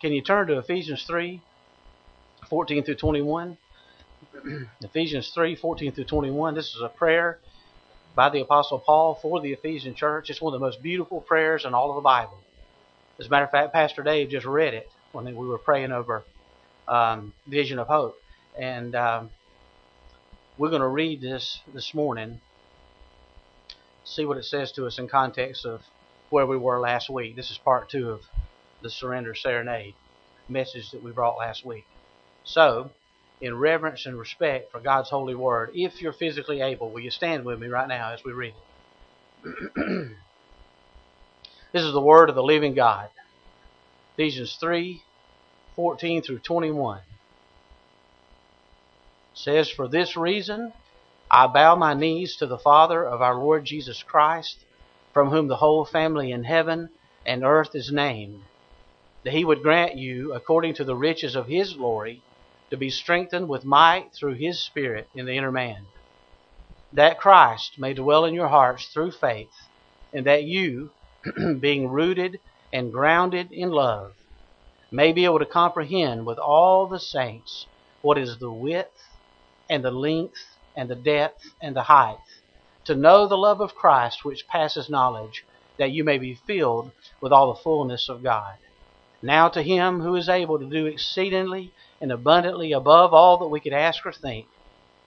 can you turn to Ephesians 3, 14 through 21? Ephesians 3, 14 through 21. This is a prayer by the Apostle Paul for the Ephesian church. It's one of the most beautiful prayers in all of the Bible. As a matter of fact, Pastor Dave just read it when we were praying over um, Vision of Hope. And um, we're going to read this this morning, see what it says to us in context of where we were last week. This is part two of the Surrender Serenade message that we brought last week. So, in reverence and respect for God's holy word, if you're physically able, will you stand with me right now as we read it? this is the word of the living God. Ephesians 3 14 through 21 says, For this reason I bow my knees to the Father of our Lord Jesus Christ, from whom the whole family in heaven and earth is named, that he would grant you, according to the riches of his glory, to be strengthened with might through his Spirit in the inner man, that Christ may dwell in your hearts through faith, and that you, being rooted and grounded in love, may be able to comprehend with all the saints what is the width and the length and the depth and the height, to know the love of Christ which passes knowledge, that you may be filled with all the fullness of God. Now to him who is able to do exceedingly and abundantly above all that we could ask or think,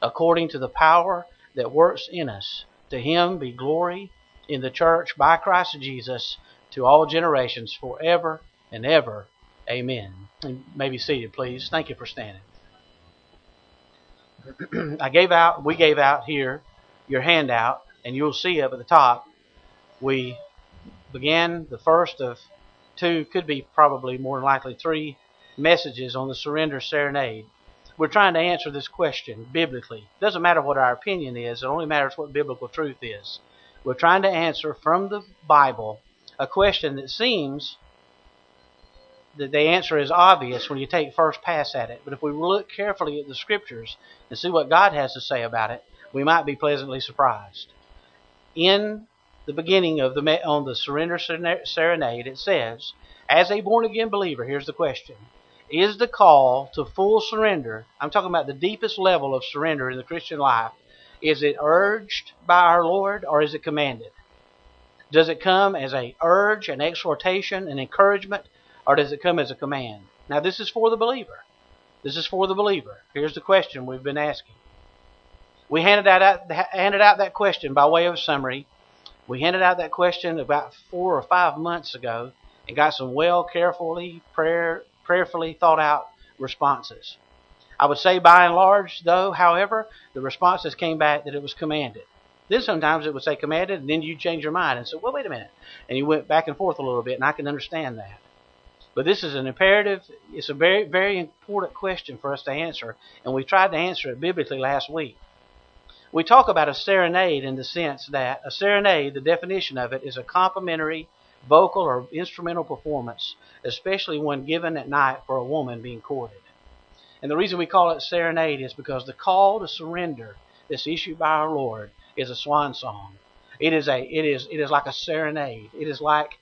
according to the power that works in us, to him be glory in the church by Christ Jesus to all generations forever and ever. Amen. And may be seated, please. Thank you for standing. I gave out, we gave out here your handout, and you'll see up at the top, we began the first of two, could be probably more than likely three messages on the surrender serenade. We're trying to answer this question biblically. It doesn't matter what our opinion is, it only matters what biblical truth is. We're trying to answer from the Bible a question that seems that the answer is obvious when you take first pass at it. But if we look carefully at the scriptures and see what God has to say about it, we might be pleasantly surprised. In the beginning of the on the surrender serenade, it says, "As a born again believer, here's the question: Is the call to full surrender? I'm talking about the deepest level of surrender in the Christian life. Is it urged by our Lord or is it commanded? Does it come as a urge, an exhortation, an encouragement, or does it come as a command? Now, this is for the believer. This is for the believer. Here's the question we've been asking. We handed out, handed out that question by way of summary. We handed out that question about four or five months ago and got some well, carefully, prayer, prayerfully thought out responses. I would say by and large, though, however, the responses came back that it was commanded. Then sometimes it would say commanded, and then you change your mind and say, well, wait a minute. And you went back and forth a little bit, and I can understand that. But this is an imperative, it's a very, very important question for us to answer, and we tried to answer it biblically last week. We talk about a serenade in the sense that a serenade, the definition of it, is a complimentary vocal or instrumental performance, especially when given at night for a woman being courted. And the reason we call it serenade is because the call to surrender that's issued by our Lord is a swan song. It is a it is it is like a serenade. It is like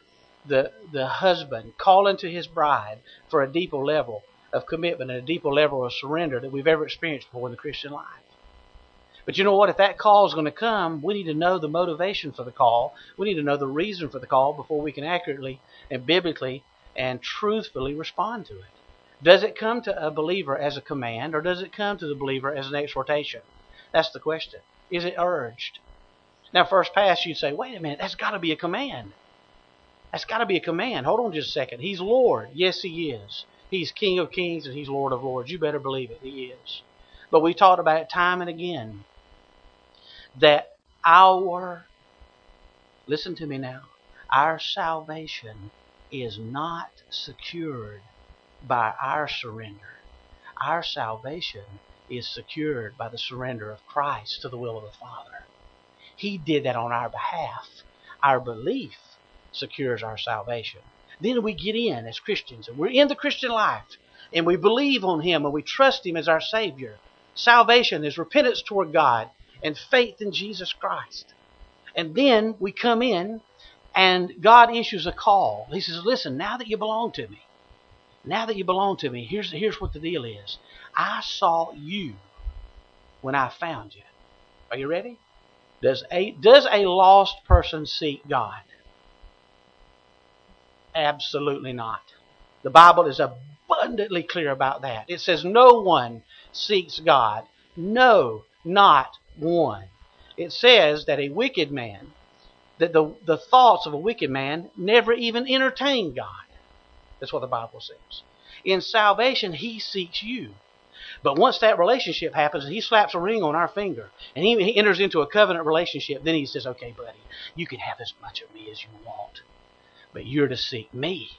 the, the husband calling to his bride for a deeper level of commitment and a deeper level of surrender that we've ever experienced before in the Christian life. But you know what? If that call is going to come, we need to know the motivation for the call. We need to know the reason for the call before we can accurately and biblically and truthfully respond to it. Does it come to a believer as a command or does it come to the believer as an exhortation? That's the question. Is it urged? Now, first pass, you'd say, wait a minute, that's got to be a command. That's got to be a command. Hold on just a second. He's Lord. Yes, He is. He's King of Kings and He's Lord of Lords. You better believe it. He is. But we talked about it time and again that our, listen to me now, our salvation is not secured by our surrender. Our salvation is secured by the surrender of Christ to the will of the Father. He did that on our behalf. Our belief secures our salvation. Then we get in as Christians and we're in the Christian life and we believe on Him and we trust Him as our Savior. Salvation is repentance toward God and faith in Jesus Christ. And then we come in and God issues a call. He says, Listen, now that you belong to me, Now that you belong to me, here's, here's what the deal is. I saw you when I found you. Are you ready? Does a, does a lost person seek God? Absolutely not. The Bible is abundantly clear about that. It says, No one seeks God. No, not one. It says that a wicked man, that the, the thoughts of a wicked man never even entertain God. That's what the Bible says. In salvation, he seeks you. But once that relationship happens he slaps a ring on our finger and he, he enters into a covenant relationship, then he says, Okay, buddy, you can have as much of me as you want, but you're to seek me.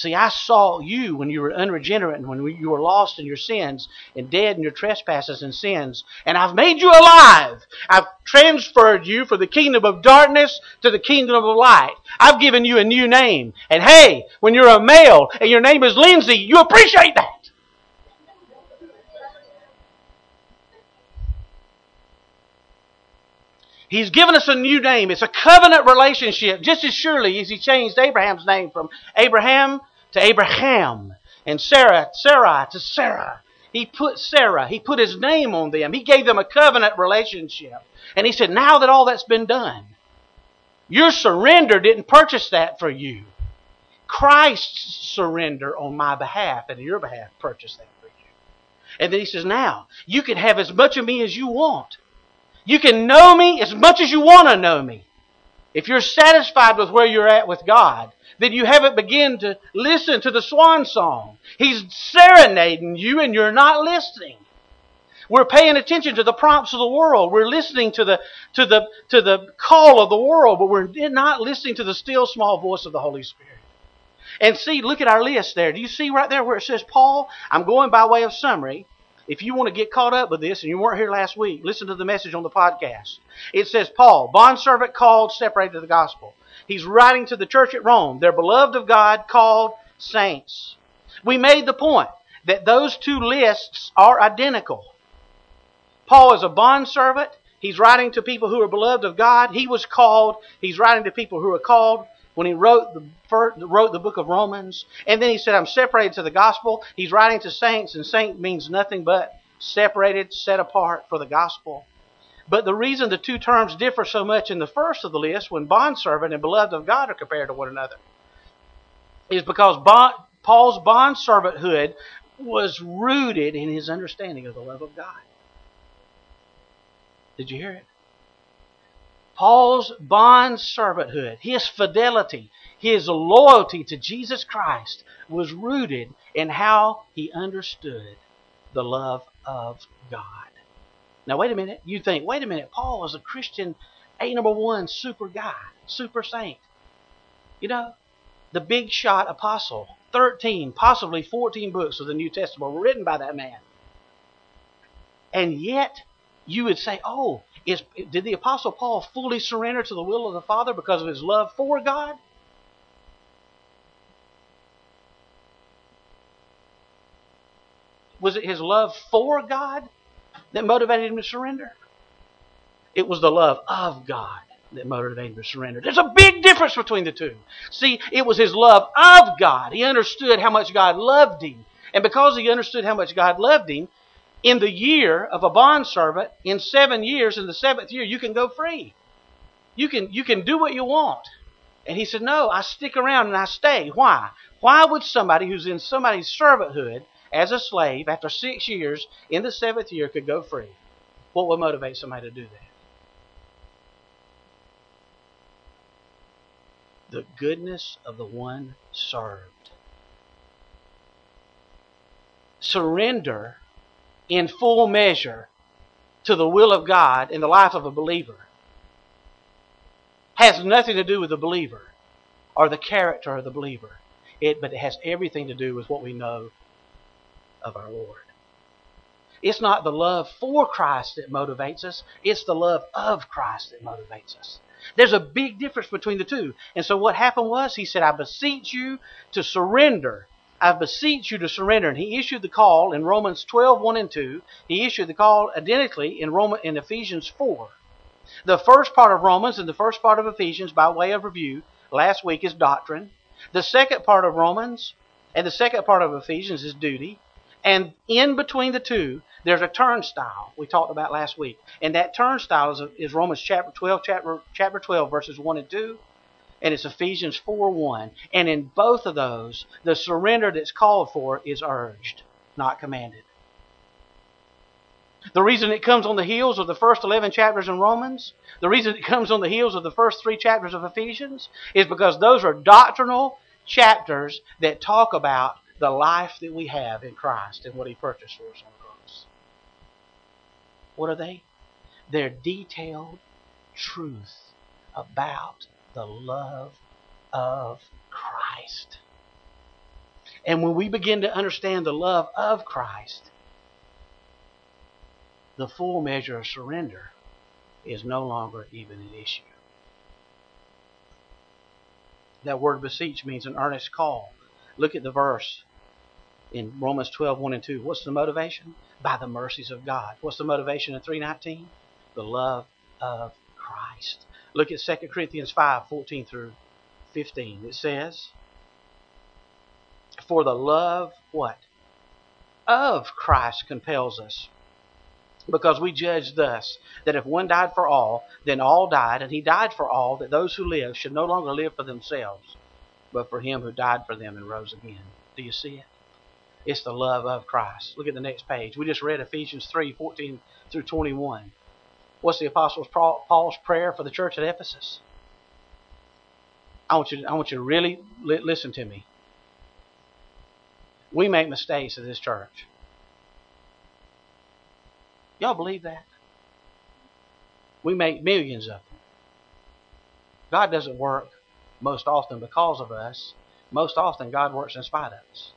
See, I saw you when you were unregenerate and when you were lost in your sins and dead in your trespasses and sins. And I've made you alive. I've transferred you from the kingdom of darkness to the kingdom of light. I've given you a new name. And hey, when you're a male and your name is Lindsay, you appreciate that. He's given us a new name. It's a covenant relationship, just as surely as he changed Abraham's name from Abram to Abraham and Sarah, Sarai to Sarah. He put Sarah, he put his name on them. He gave them a covenant relationship. And he said, now that all that's been done, your surrender didn't purchase that for you. Christ's surrender on my behalf and your behalf purchased that for you. And then he says, now, you can have as much of me as you want. You can know me as much as you want to know me. If you're satisfied with where you're at with God, then you haven't begun to listen to the swan song. He's serenading you and you're not listening. We're paying attention to the prompts of the world. We're listening to the, to the, to the call of the world, but we're not listening to the still small voice of the Holy Spirit. And see, look at our list there. Do you see right there where it says Paul? I'm going by way of summary. If you want to get caught up with this and you weren't here last week, listen to the message on the podcast. It says, Paul, bondservant called, separated to the gospel. He's writing to the church at Rome. They're beloved of God, called saints. We made the point that those two lists are identical. Paul is a bondservant. He's writing to people who are beloved of God. He was called. He's writing to people who are called when he wrote the, wrote the book of Romans. And then he said, I'm separated to the gospel. He's writing to saints, and saint means nothing but separated, set apart for the gospel. But the reason the two terms differ so much in the first of the list, when bondservant and beloved of God are compared to one another, is because bond, Paul's bondservanthood was rooted in his understanding of the love of God. Did you hear it? Paul's bond servanthood, his fidelity, his loyalty to Jesus Christ was rooted in how he understood the love of God. Now, wait a minute. You think, wait a minute, Paul was a Christian, A number one super guy, super saint. You know, the big shot apostle. 13, possibly 14 books of the New Testament were written by that man. And yet, you would say, oh, is, did the Apostle Paul fully surrender to the will of the Father because of his love for God? Was it his love for God that motivated him to surrender? It was the love of God that motivated him to surrender. There's a big difference between the two. See, it was his love of God. He understood how much God loved him. And because he understood how much God loved him, in the year of a bondservant, in seven years, in the seventh year, you can go free. You can, you can do what you want. And he said, No, I stick around and I stay. Why? Why would somebody who's in somebody's servanthood as a slave after six years in the seventh year could go free? What would motivate somebody to do that? The goodness of the one served. Surrender in full measure to the will of God in the life of a believer has nothing to do with the believer or the character of the believer. It, but it has everything to do with what we know of our Lord. It's not the love for Christ that motivates us, it's the love of Christ that motivates us. There's a big difference between the two. And so what happened was, he said, I beseech you to surrender I beseech you to surrender. And he issued the call in Romans 12, 1 and 2. He issued the call identically in, Roman, in Ephesians 4. The first part of Romans and the first part of Ephesians, by way of review, last week is doctrine. The second part of Romans And the second part of Ephesians is duty. And in between the two, there's a turnstile we talked about last week. And that turnstile is, is Romans chapter 12, chapter, chapter 12, verses 1 and 2. And it's Ephesians 4 1. And in both of those, the surrender that's called for is urged, not commanded. The reason it comes on the heels of the first 11 chapters in Romans, the reason it comes on the heels of the first three chapters of Ephesians, is because those are doctrinal chapters that talk about the life that we have in Christ and what He purchased for us on the cross. What are they? They're detailed truth about the love of Christ. And when we begin to understand the love of Christ, the full measure of surrender is no longer even an issue. That word beseech means an earnest call. Look at the verse in Romans 12, 1 and 2. What's the motivation? By the mercies of God. What's the motivation in 319? The love of Christ. Look at 2 Corinthians 5, 14 through 15. It says, For the love, what? Of Christ compels us because we judge thus that if one died for all, then all died, and he died for all, that those who live should no longer live for themselves, but for him who died for them and rose again. Do you see it? It's the love of Christ. Look at the next page. We just read Ephesians 3 14 through 21. What's the Apostle Paul's prayer for the church at Ephesus? I want you to, I want you to really li- listen to me. We make mistakes at this church. Y'all believe that? We make millions of them. God doesn't work most often because of us. Most often, God works in spite of us.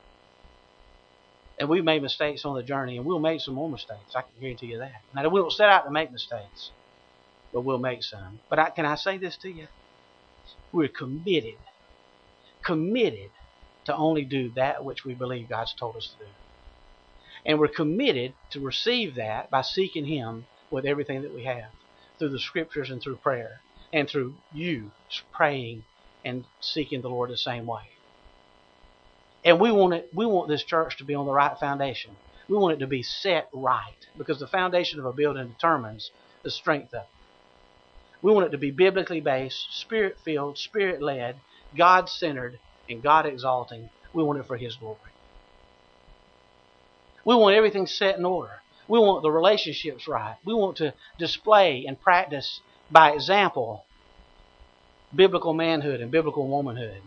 And we've made mistakes on the journey, and we'll make some more mistakes. I can guarantee you that. Now, we won't set out to make mistakes, but we'll make some. But I, can I say this to you? We're committed, committed to only do that which we believe God's told us to do. And we're committed to receive that by seeking Him with everything that we have through the scriptures and through prayer and through you praying and seeking the Lord the same way. And we want it we want this church to be on the right foundation. We want it to be set right because the foundation of a building determines the strength of it. We want it to be biblically based, spirit filled, spirit led, God centered, and God exalting. We want it for His glory. We want everything set in order. We want the relationships right. We want to display and practice by example biblical manhood and biblical womanhood.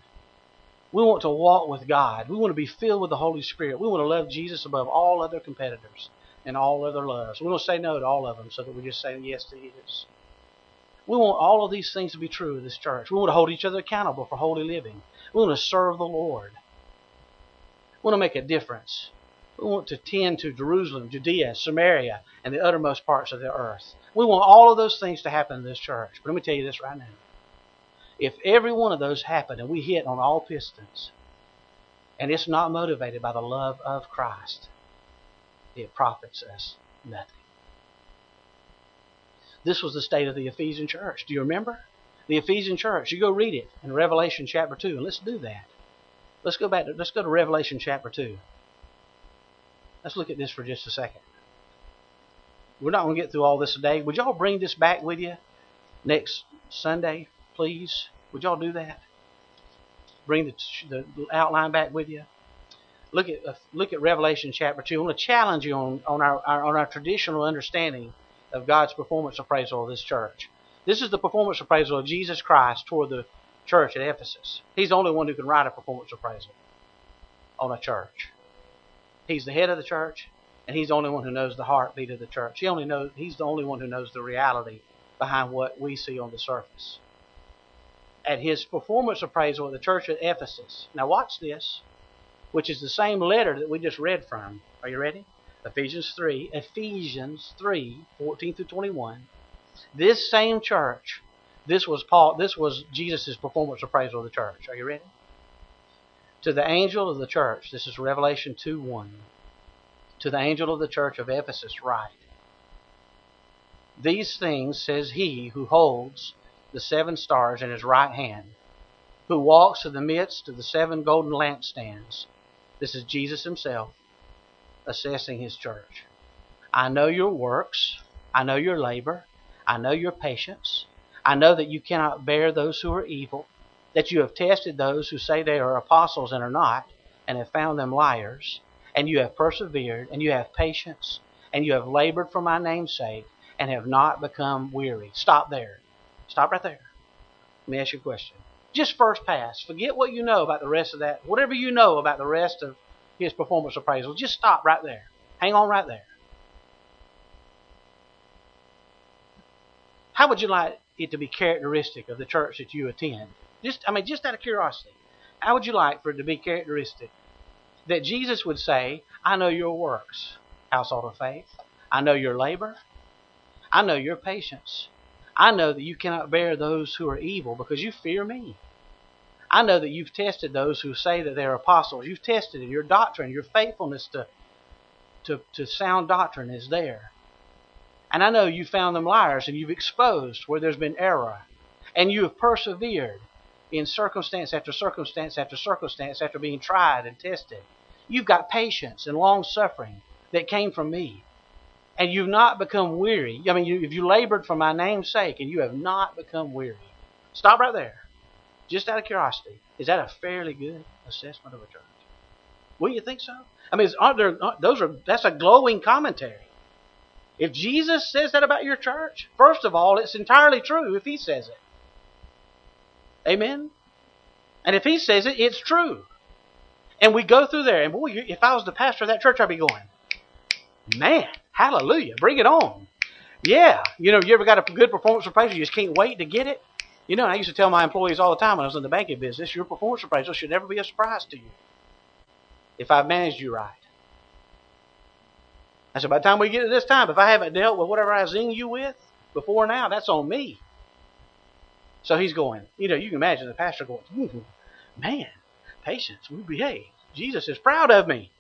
We want to walk with God. We want to be filled with the Holy Spirit. We want to love Jesus above all other competitors and all other loves. We want to say no to all of them so that we just say yes to His. We want all of these things to be true of this church. We want to hold each other accountable for holy living. We want to serve the Lord. We want to make a difference. We want to tend to Jerusalem, Judea, Samaria, and the uttermost parts of the earth. We want all of those things to happen in this church. But let me tell you this right now. If every one of those happened and we hit on all pistons, and it's not motivated by the love of Christ, it profits us nothing. This was the state of the Ephesian church. Do you remember? The Ephesian church. You go read it in Revelation chapter 2, and let's do that. Let's go back to, let's go to Revelation chapter 2. Let's look at this for just a second. We're not going to get through all this today. Would y'all bring this back with you next Sunday, please? Would y'all do that? Bring the, the outline back with you. Look at uh, look at Revelation chapter two. I want to challenge you on on our, our on our traditional understanding of God's performance appraisal of this church. This is the performance appraisal of Jesus Christ toward the church at Ephesus. He's the only one who can write a performance appraisal on a church. He's the head of the church, and he's the only one who knows the heartbeat of the church. He only knows he's the only one who knows the reality behind what we see on the surface. At his performance appraisal at the church at Ephesus. Now watch this, which is the same letter that we just read from. Are you ready? Ephesians 3, Ephesians 3, 14 through 21. This same church, this was Paul, this was Jesus' performance appraisal of the church. Are you ready? To the angel of the church, this is Revelation 2 1. To the angel of the church of Ephesus, write These things says he who holds the seven stars in his right hand, who walks in the midst of the seven golden lampstands. This is Jesus himself assessing his church. I know your works. I know your labor. I know your patience. I know that you cannot bear those who are evil, that you have tested those who say they are apostles and are not, and have found them liars, and you have persevered, and you have patience, and you have labored for my name's sake, and have not become weary. Stop there. Stop right there. Let me ask you a question. Just first pass. Forget what you know about the rest of that. Whatever you know about the rest of his performance appraisal, just stop right there. Hang on right there. How would you like it to be characteristic of the church that you attend? Just, I mean, just out of curiosity, how would you like for it to be characteristic that Jesus would say, "I know your works, household of faith. I know your labor. I know your patience. I know that you cannot bear those who are evil because you fear me. I know that you've tested those who say that they're apostles. You've tested your doctrine, your faithfulness to, to, to sound doctrine is there. And I know you found them liars and you've exposed where there's been error. And you have persevered in circumstance after circumstance after circumstance after being tried and tested. You've got patience and long suffering that came from me. And you've not become weary. I mean, if you labored for my name's sake and you have not become weary. Stop right there. Just out of curiosity, is that a fairly good assessment of a church? Wouldn't you think so? I mean, aren't there, aren't, those are that's a glowing commentary. If Jesus says that about your church, first of all, it's entirely true if he says it. Amen? And if he says it, it's true. And we go through there, and boy, if I was the pastor of that church, I'd be going, man, hallelujah, bring it on. Yeah, you know, you ever got a good performance appraisal, you just can't wait to get it? You know, I used to tell my employees all the time when I was in the banking business, your performance appraisal should never be a surprise to you if I've managed you right. I said, by the time we get to this time, if I haven't dealt with whatever I zing you with before now, that's on me. So he's going, you know, you can imagine the pastor going, mm-hmm, man, patience, we behave. Jesus is proud of me.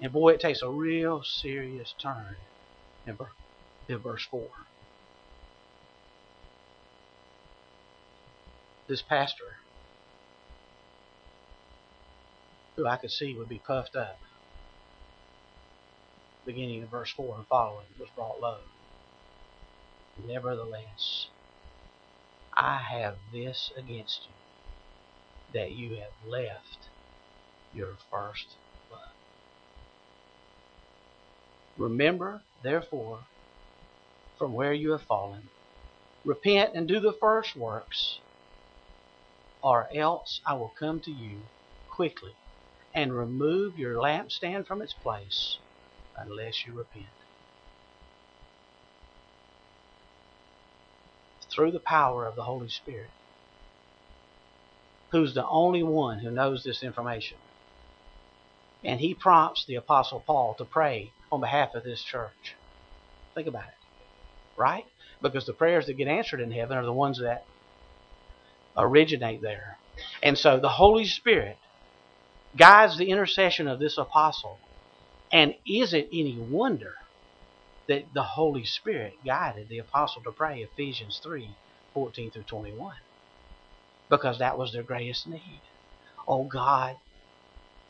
And boy, it takes a real serious turn in, verse 4. This pastor, who I could see would be puffed up, beginning in verse 4 and following, was brought low. Nevertheless, I have this against you, that you have left your first love. Remember, therefore, from where you have fallen, repent and do the first works, or else I will come to you quickly and remove your lampstand from its place unless you repent. Through the power of the Holy Spirit, who's the only one who knows this information. And he prompts the Apostle Paul to pray on behalf of this church. Think about it. Right? Because the prayers that get answered in heaven are the ones that originate there. And so the Holy Spirit guides the intercession of this apostle and is it any wonder that the Holy Spirit guided the apostle to pray Ephesians 3 14 through 21? Because that was their greatest need. Oh God,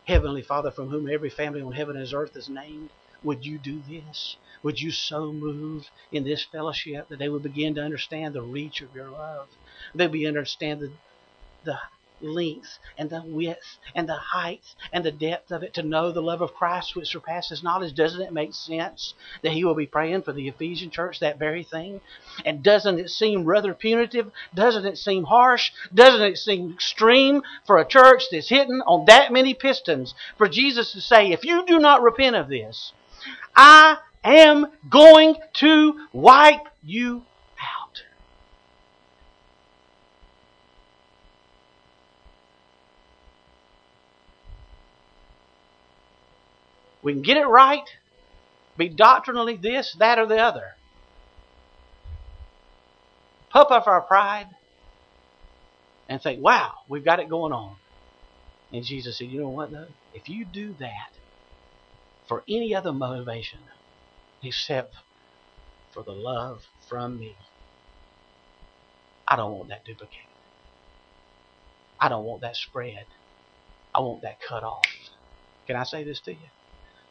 Heavenly Father, from whom every family on heaven and earth is named, would you do this? Would you so move in this fellowship that they would begin to understand the reach of your love? They would understand the, the length and the width and the height and the depth of it to know the love of Christ which surpasses knowledge. Doesn't it make sense that he will be praying for the Ephesian church that very thing? And doesn't it seem rather punitive? Doesn't it seem harsh? Doesn't it seem extreme for a church that's hitting on that many pistons for Jesus to say, if you do not repent of this, I am going to wipe you We can get it right, be doctrinally this, that, or the other. Puff up our pride and think, wow, we've got it going on. And Jesus said, you know what, though? If you do that for any other motivation except for the love from me, I don't want that duplicated. I don't want that spread. I want that cut off. Can I say this to you?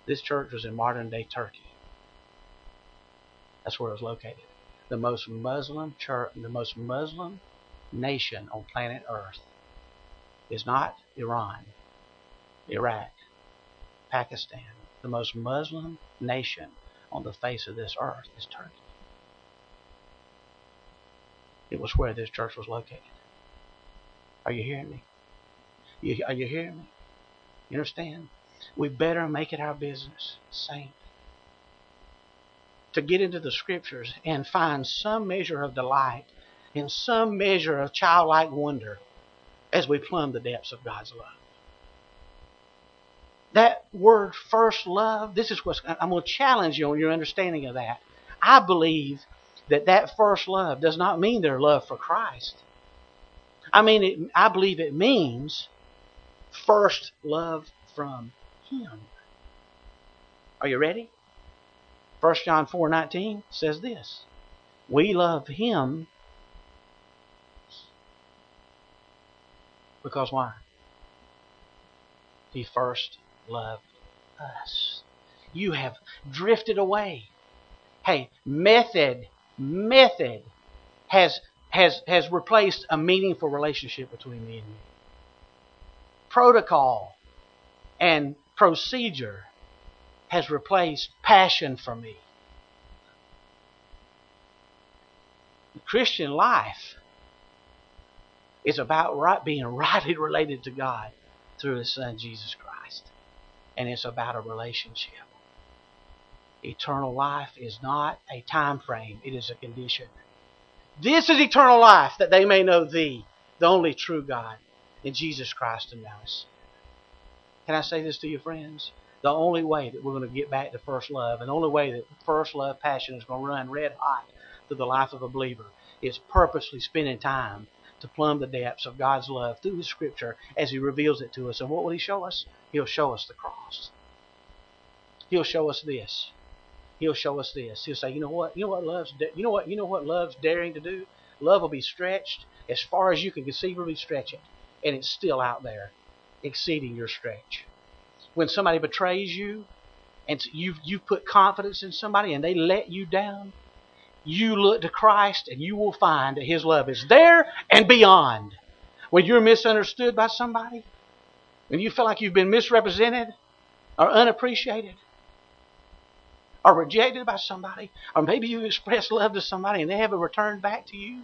This church was in modern day Turkey. That's where it was located. The most Muslim church, the most Muslim nation on planet Earth is not Iran, Iraq, Pakistan. The most Muslim nation on the face of this earth is Turkey. It was where this church was located. Are you hearing me? You, are you hearing me? You understand? We better make it our business, saint, to get into the scriptures and find some measure of delight and some measure of childlike wonder as we plumb the depths of God's love. That word first love, this is what I'm going to challenge you on your understanding of that. I believe that that first love does not mean their love for Christ. I mean, it, I believe it means first love from Him. Are you ready? 1 John 4:19 says this. We love him because why? He first loved us. You have drifted away. Hey, method, method has has has replaced a meaningful relationship between me and you. Protocol and procedure has replaced passion for me. The Christian life is about right, being rightly related to God through His Son Jesus Christ. And it's about a relationship. Eternal life is not a time frame, it is a condition. This is eternal life, that they may know Thee, the only true God, in Jesus Christ and us. Can I say this to you, friends? The only way that we're going to get back to first love, and the only way that first love passion is going to run red hot through the life of a believer, is purposely spending time to plumb the depths of God's love through His Scripture as He reveals it to us. And what will He show us? He'll show us the cross. He'll show us this. He'll show us this. He'll say, you know what? You know what love's you know what you know what love's daring to do? Love will be stretched as far as you can conceivably stretch it, and it's still out there, exceeding your stretch when somebody betrays you and you've, you've put confidence in somebody and they let you down, you look to Christ and you will find that His love is there and beyond. When you're misunderstood by somebody, when you feel like you've been misrepresented or unappreciated or rejected by somebody, or maybe you express love to somebody and they haven't returned back to you,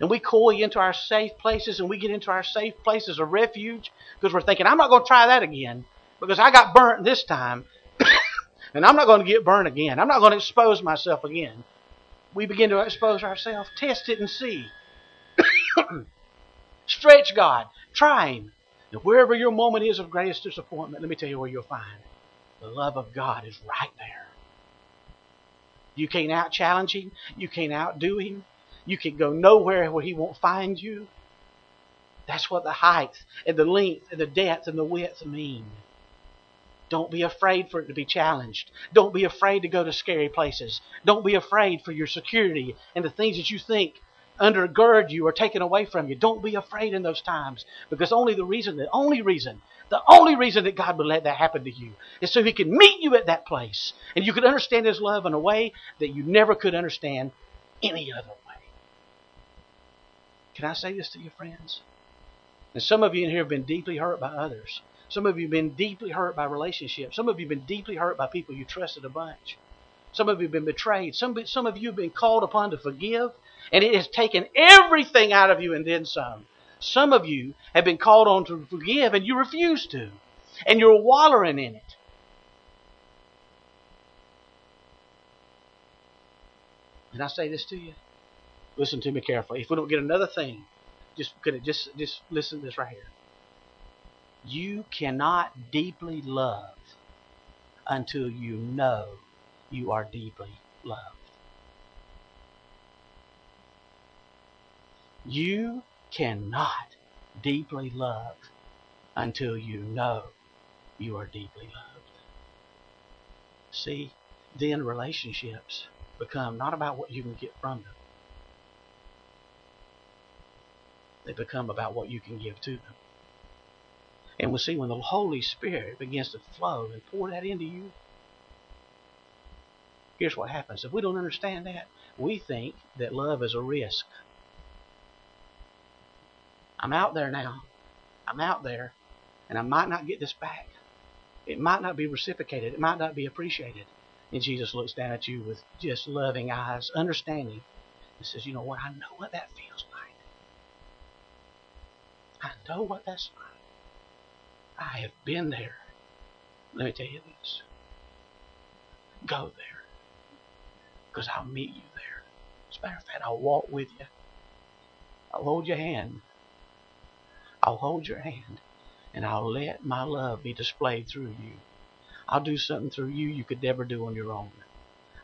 and we coy into our safe places and we get into our safe places of refuge because we're thinking, I'm not going to try that again because I got burnt this time and I'm not going to get burnt again. I'm not going to expose myself again. We begin to expose ourselves. Test it and see. Stretch God. Try Him. And wherever your moment is of greatest disappointment, let me tell you where you'll find the love of God is right there. You can't out challenge Him. You can't outdo Him. You can go nowhere where He won't find you. That's what the height and the length and the depth and the width mean. Don't be afraid for it to be challenged. Don't be afraid to go to scary places. Don't be afraid for your security and the things that you think undergird you or taken away from you. Don't be afraid in those times because only the reason, the only reason, the only reason that God would let that happen to you is so He can meet you at that place and you can understand His love in a way that you never could understand any other way. Can I say this to you, friends? And some of you in here have been deeply hurt by others. Some of you have been deeply hurt by relationships. Some of you have been deeply hurt by people you trusted a bunch. Some of you have been betrayed. Some, some of you have been called upon to forgive, and it has taken everything out of you and then some. Some of you have been called on to forgive, and you refuse to. And you're wallowing in it. And I say this to you. Listen to me carefully. If we don't get another thing, just just just listen to this right here. You cannot deeply love until you know you are deeply loved. You cannot deeply love until you know you are deeply loved. See, then relationships become not about what you can get from them, they become about what you can give to them. And we'll see when the Holy Spirit begins to flow and pour that into you. Here's what happens. If we don't understand that, we think that love is a risk. I'm out there now. I'm out there, and I might not get this back. It might not be reciprocated. It might not be appreciated. And Jesus looks down at you with just loving eyes, understanding, and says, You know what? I know what that feels. I know what that's like. I have been there. Let me tell you this go there. Because I'll meet you there. As a matter of fact, I'll walk with you. I'll hold your hand. I'll hold your hand. And I'll let my love be displayed through you. I'll do something through you you could never do on your own.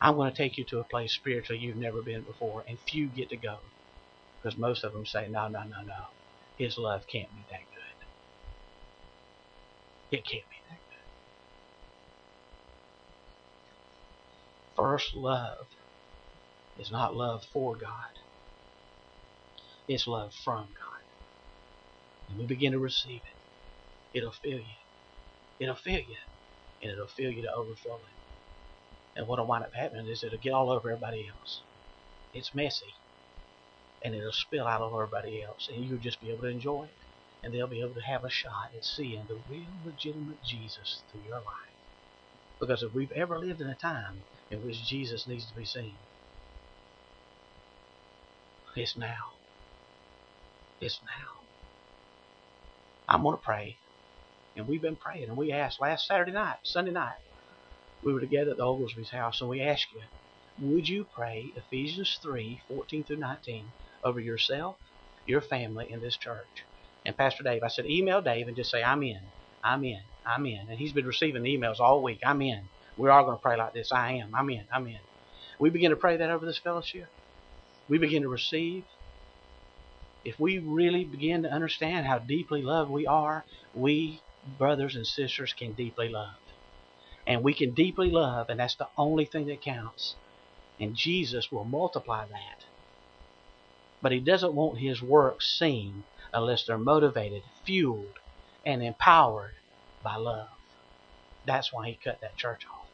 I'm going to take you to a place spiritually you've never been before, and few get to go. Because most of them say, no, no, no, no. His love can't be that good. It can't be that good. First love is not love for God. It's love from God. And we begin to receive it. It'll fill you. It'll fill you and it'll fill you to overflowing. And what'll wind up happening is it'll get all over everybody else. It's messy, and it'll spill out on everybody else, and you'll just be able to enjoy it. And they'll be able to have a shot at seeing the real, legitimate Jesus through your life. Because if we've ever lived in a time in which Jesus needs to be seen, it's now. It's now. I'm going to pray and we've been praying, and we asked last Saturday night, Sunday night, we were together at the Oglesby's house, and we asked you, would you pray Ephesians 3 14 through 19 over yourself, your family, and this church? And Pastor Dave, I said, email Dave and just say, I'm in, I'm in, I'm in. And he's been receiving emails all week. I'm in. We're all going to pray like this. I am. I'm in. I'm in. We begin to pray that over this fellowship. We begin to receive. If we really begin to understand how deeply loved we are, we brothers and sisters can deeply love. And we can deeply love, and that's the only thing that counts. And Jesus will multiply that. But He doesn't want His works seen unless they're motivated, fueled, and empowered by love. That's why He cut that church off.